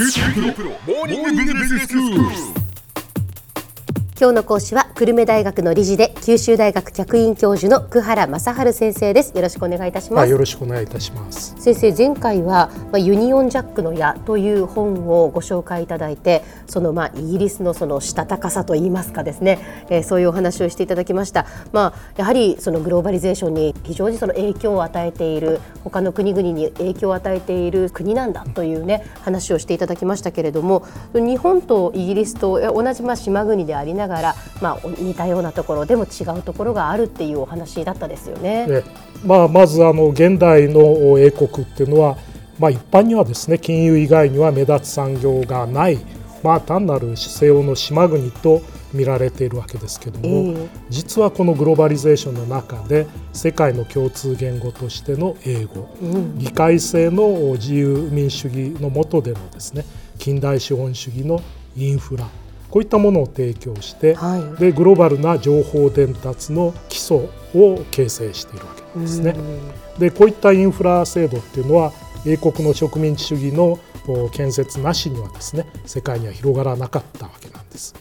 今日の講師は久留米大学の理事で九州大学客員教授の久原正治先生です。よろしくお願いいたします、はい、よろしくお願いいたします。先生前回はまあユニオンジャックの矢という本をご紹介いただいてそのまあイギリスのそのしたたかさといいますかですね、えー、そういうお話をしていただきました。まあやはりそのグローバリゼーションに非常にその影響を与えている他の国々に影響を与えている国なんだというね話をしていただきましたけれども日本とイギリスと同じまあ島国でありながらまあ似たようなところでも違うところがあるっていうお話だったですよね。まあ、まずあの現代の英国っていうのは、まあ、一般にはですね金融以外には目立つ産業がない、まあ、単なる西洋の島国と見られているわけですけども、えー、実はこのグローバリゼーションの中で世界の共通言語としての英語、うん、議会制の自由民主主義の下でのですね近代資本主義のインフラこういったものを提供して、はい、でグローバルな情報伝達の基礎を形成しているわけですね。でこういったインフラ制度っていうのは英国の植民地主義の建設なしにはですね世界には広がらなかったわけなんです。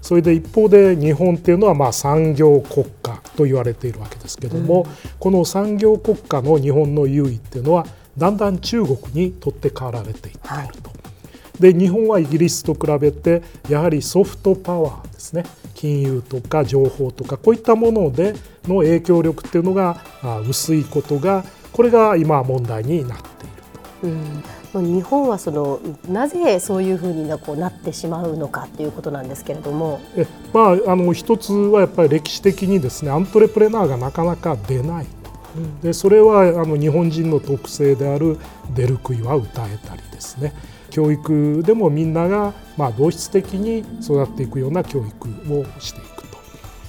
それで一方で日本っていうのはまあ産業国家と言われているわけですけども、この産業国家の日本の優位っていうのはだんだん中国に取って代わられていっていると。はいで日本はイギリスと比べてやはりソフトパワーですね。金融とか情報とかこういったものでの影響力っていうのが薄いことがこれが今問題になっていると。うん。日本はそのなぜそういうふうになこうなってしまうのかということなんですけれども。え、まあ、あの一つはやっぱり歴史的にですねアントレプレナーがなかなか出ないでそれはあの日本人の特性である出る杭は歌えたりですね教育でもみんながまあ同質的に育っていくような教育をしていくと。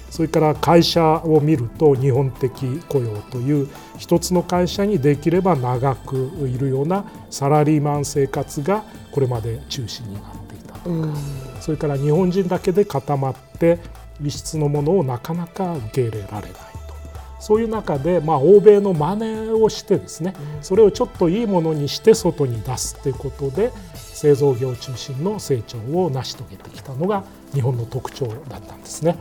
それから会社を見ると日本的雇用という一つの会社にできれば長くいるようなサラリーマン生活がこれまで中心になっていたとか、それから日本人だけで固まって異質のものをなかなか受け入れられないそういう中で、まあ、欧米の真似をしてですね、それをちょっといいものにして外に出すということで製造業中心の成長を成し遂げてきたのが日本の特徴だったんですね。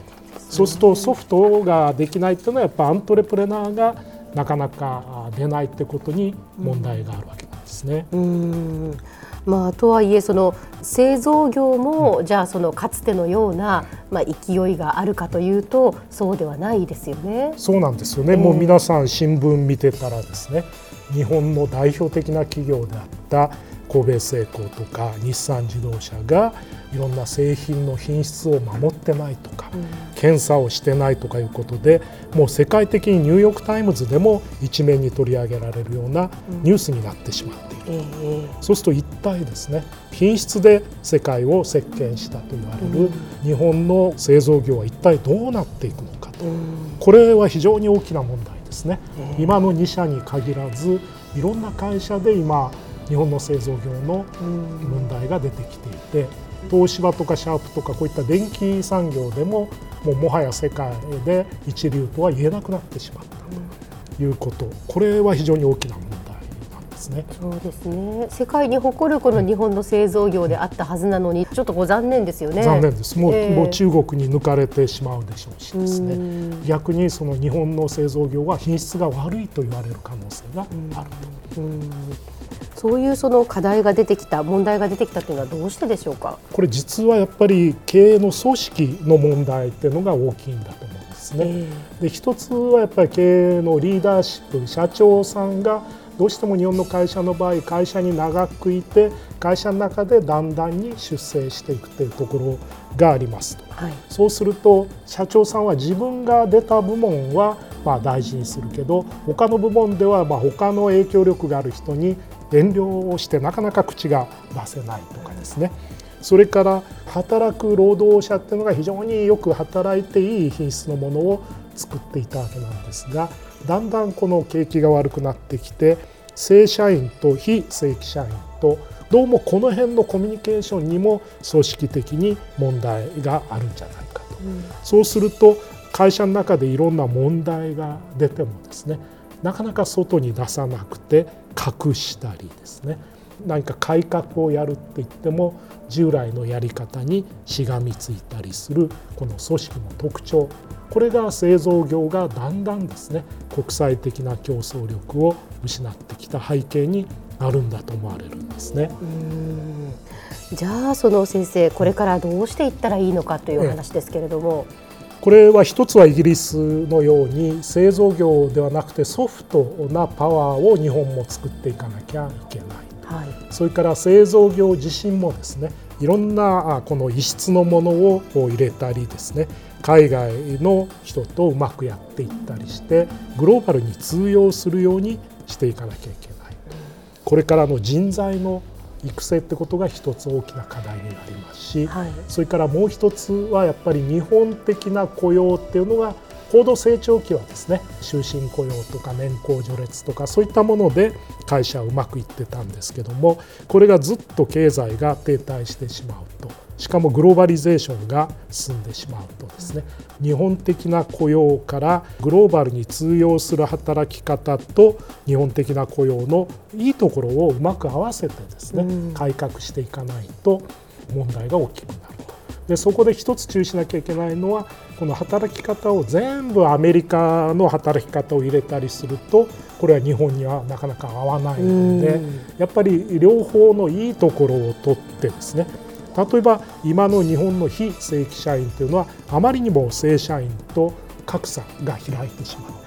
そうするとソフトができないっていうのはやっぱアントレプレナーがなかなか出ないってことに問題があるわけなんですね。うんまあ、とはいえその製造業もじゃあそのかつてのような、まあ、勢いがあるかというとそうではないですよね。そうなんですよね、えー、もう皆さん新聞見てたらですね日本の代表的な企業であった神戸製鋼とか日産自動車がいろんな製品の品質を守ってないとか、うん、検査をしてないとかいうことでもう世界的にニューヨーク・タイムズでも一面に取り上げられるようなニュースになってしまっている、うん、そうすると一体ですね品質で世界を席巻したと言われる日本の製造業は一体どうなっていくのかと、うん、これは非常に大きな問題ですね。今の2社に限らずいろんな会社で今日本の製造業の問題が出てきていて東芝とかシャープとかこういった電気産業でももうもはや世界で一流とは言えなくなってしまったということ。これは非常に大きな問題なんですね。そうですね。世界に誇るこの日本の製造業であったはずなのにちょっとこう残念ですよね。残念です。もうえー、もう中国に抜かれてしまうでしょうしですね。逆にその日本の製造業は品質が悪いと言われる可能性があると。そういうその課題が出てきた問題が出てきたというのはどうしてでしょうか？これ実はやっぱり経営の組織の問題っていうのが大きいんだと思うんですね。えー、で一つはやっぱり経営のリーダーシップ社長さんがどうしても日本の会社の場合会社に長くいて会社の中でだんだんに出世していくというところがありますと、はい、そうすると社長さんは自分が出た部門はまあ大事にするけど他の部門ではまあ他の影響力がある人に遠慮をしてなかなか口が出せないとかですね。それから働く労働者っていうのが非常によく働いていい品質のものを作っていたわけなんですがだんだんこの景気が悪くなってきて正社員と非正規社員とどうもこの辺のコミュニケーションにも組織的に問題があるんじゃないかと、うん、そうすると会社の中でいろんな問題が出てもですねなかなか外に出さなくて隠したりですね何か改革をやるって言っても従来のやり方にしがみついたりするこの組織の特徴これが製造業がだんだんですね国際的な競争力を失ってきた背景にあるんだと思われるんですね。じゃあその先生これからどうしていったらいいのかという話ですけれども。これは一つはイギリスのように製造業ではなくてソフトなパワーを日本も作っていかなきゃいけない、はい、それから製造業自身もですねいろんなこの異質のものを入れたりですね海外の人とうまくやっていったりしてグローバルに通用するようにしていかなきゃいけない。これからの人材の育成ってことが一つ大きな課題になりますし、はい、それからもう一つはやっぱり日本的な雇用っていうのが高度成長期はですね終身雇用とか年功序列とかそういったもので会社はうまくいってたんですけどもこれがずっと経済が停滞してしまうとしかもグローバリゼーションが進んでしまうとですね。日本的な雇用からグローバルに通用する働き方と日本的な雇用のいいところをうまく合わせてですね改革していかないと問題が大きくなる。と。でそこで一つ注意しなきゃいけないのはこの働き方を全部アメリカの働き方を入れたりするとこれは日本にはなかなか合わないのでやっぱり両方のいいところを取ってですね例えば今の日本の非正規社員というのはあまりにも正社員と格差が開いてしまう。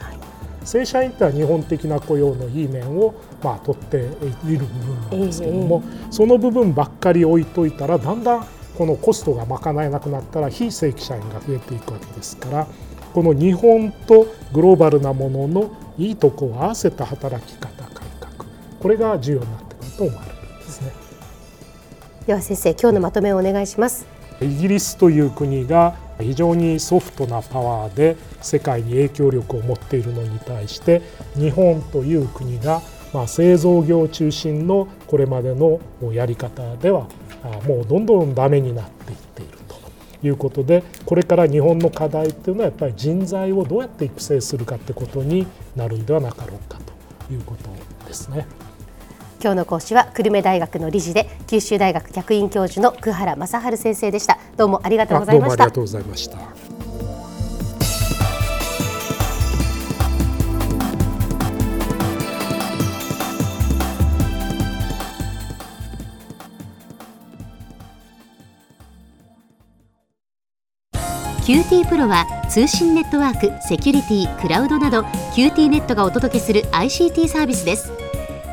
正社員っては日本的な雇用のいい面をまあ取っている部分なんですけども、その部分ばっかり置いといたらだんだんこのコストが賄えなくなったら非正規社員が増えていくわけですからこの日本とグローバルなもののいいとこを合わせた働き方改革これが重要になってくると思われるんですね。では先生今日のまとめをお願いします。イギリスという国が非常にソフトなパワーで世界に影響力を持っているのに対して日本という国がまあ製造業中心のこれまでのやり方ではもうどんどんダメになっていっているということでこれから日本の課題っていうのはやっぱり人材をどうやって育成するかってことになるんではなかろうかということですね。今日の講師は久留米大学の理事で九州大学客員教授の久原正治先生でした。どうもありがとうございました。ありがとうございました。QT プロは通信ネットワーク、セキュリティ、クラウドなど QT ネットがお届けする ICT サービスです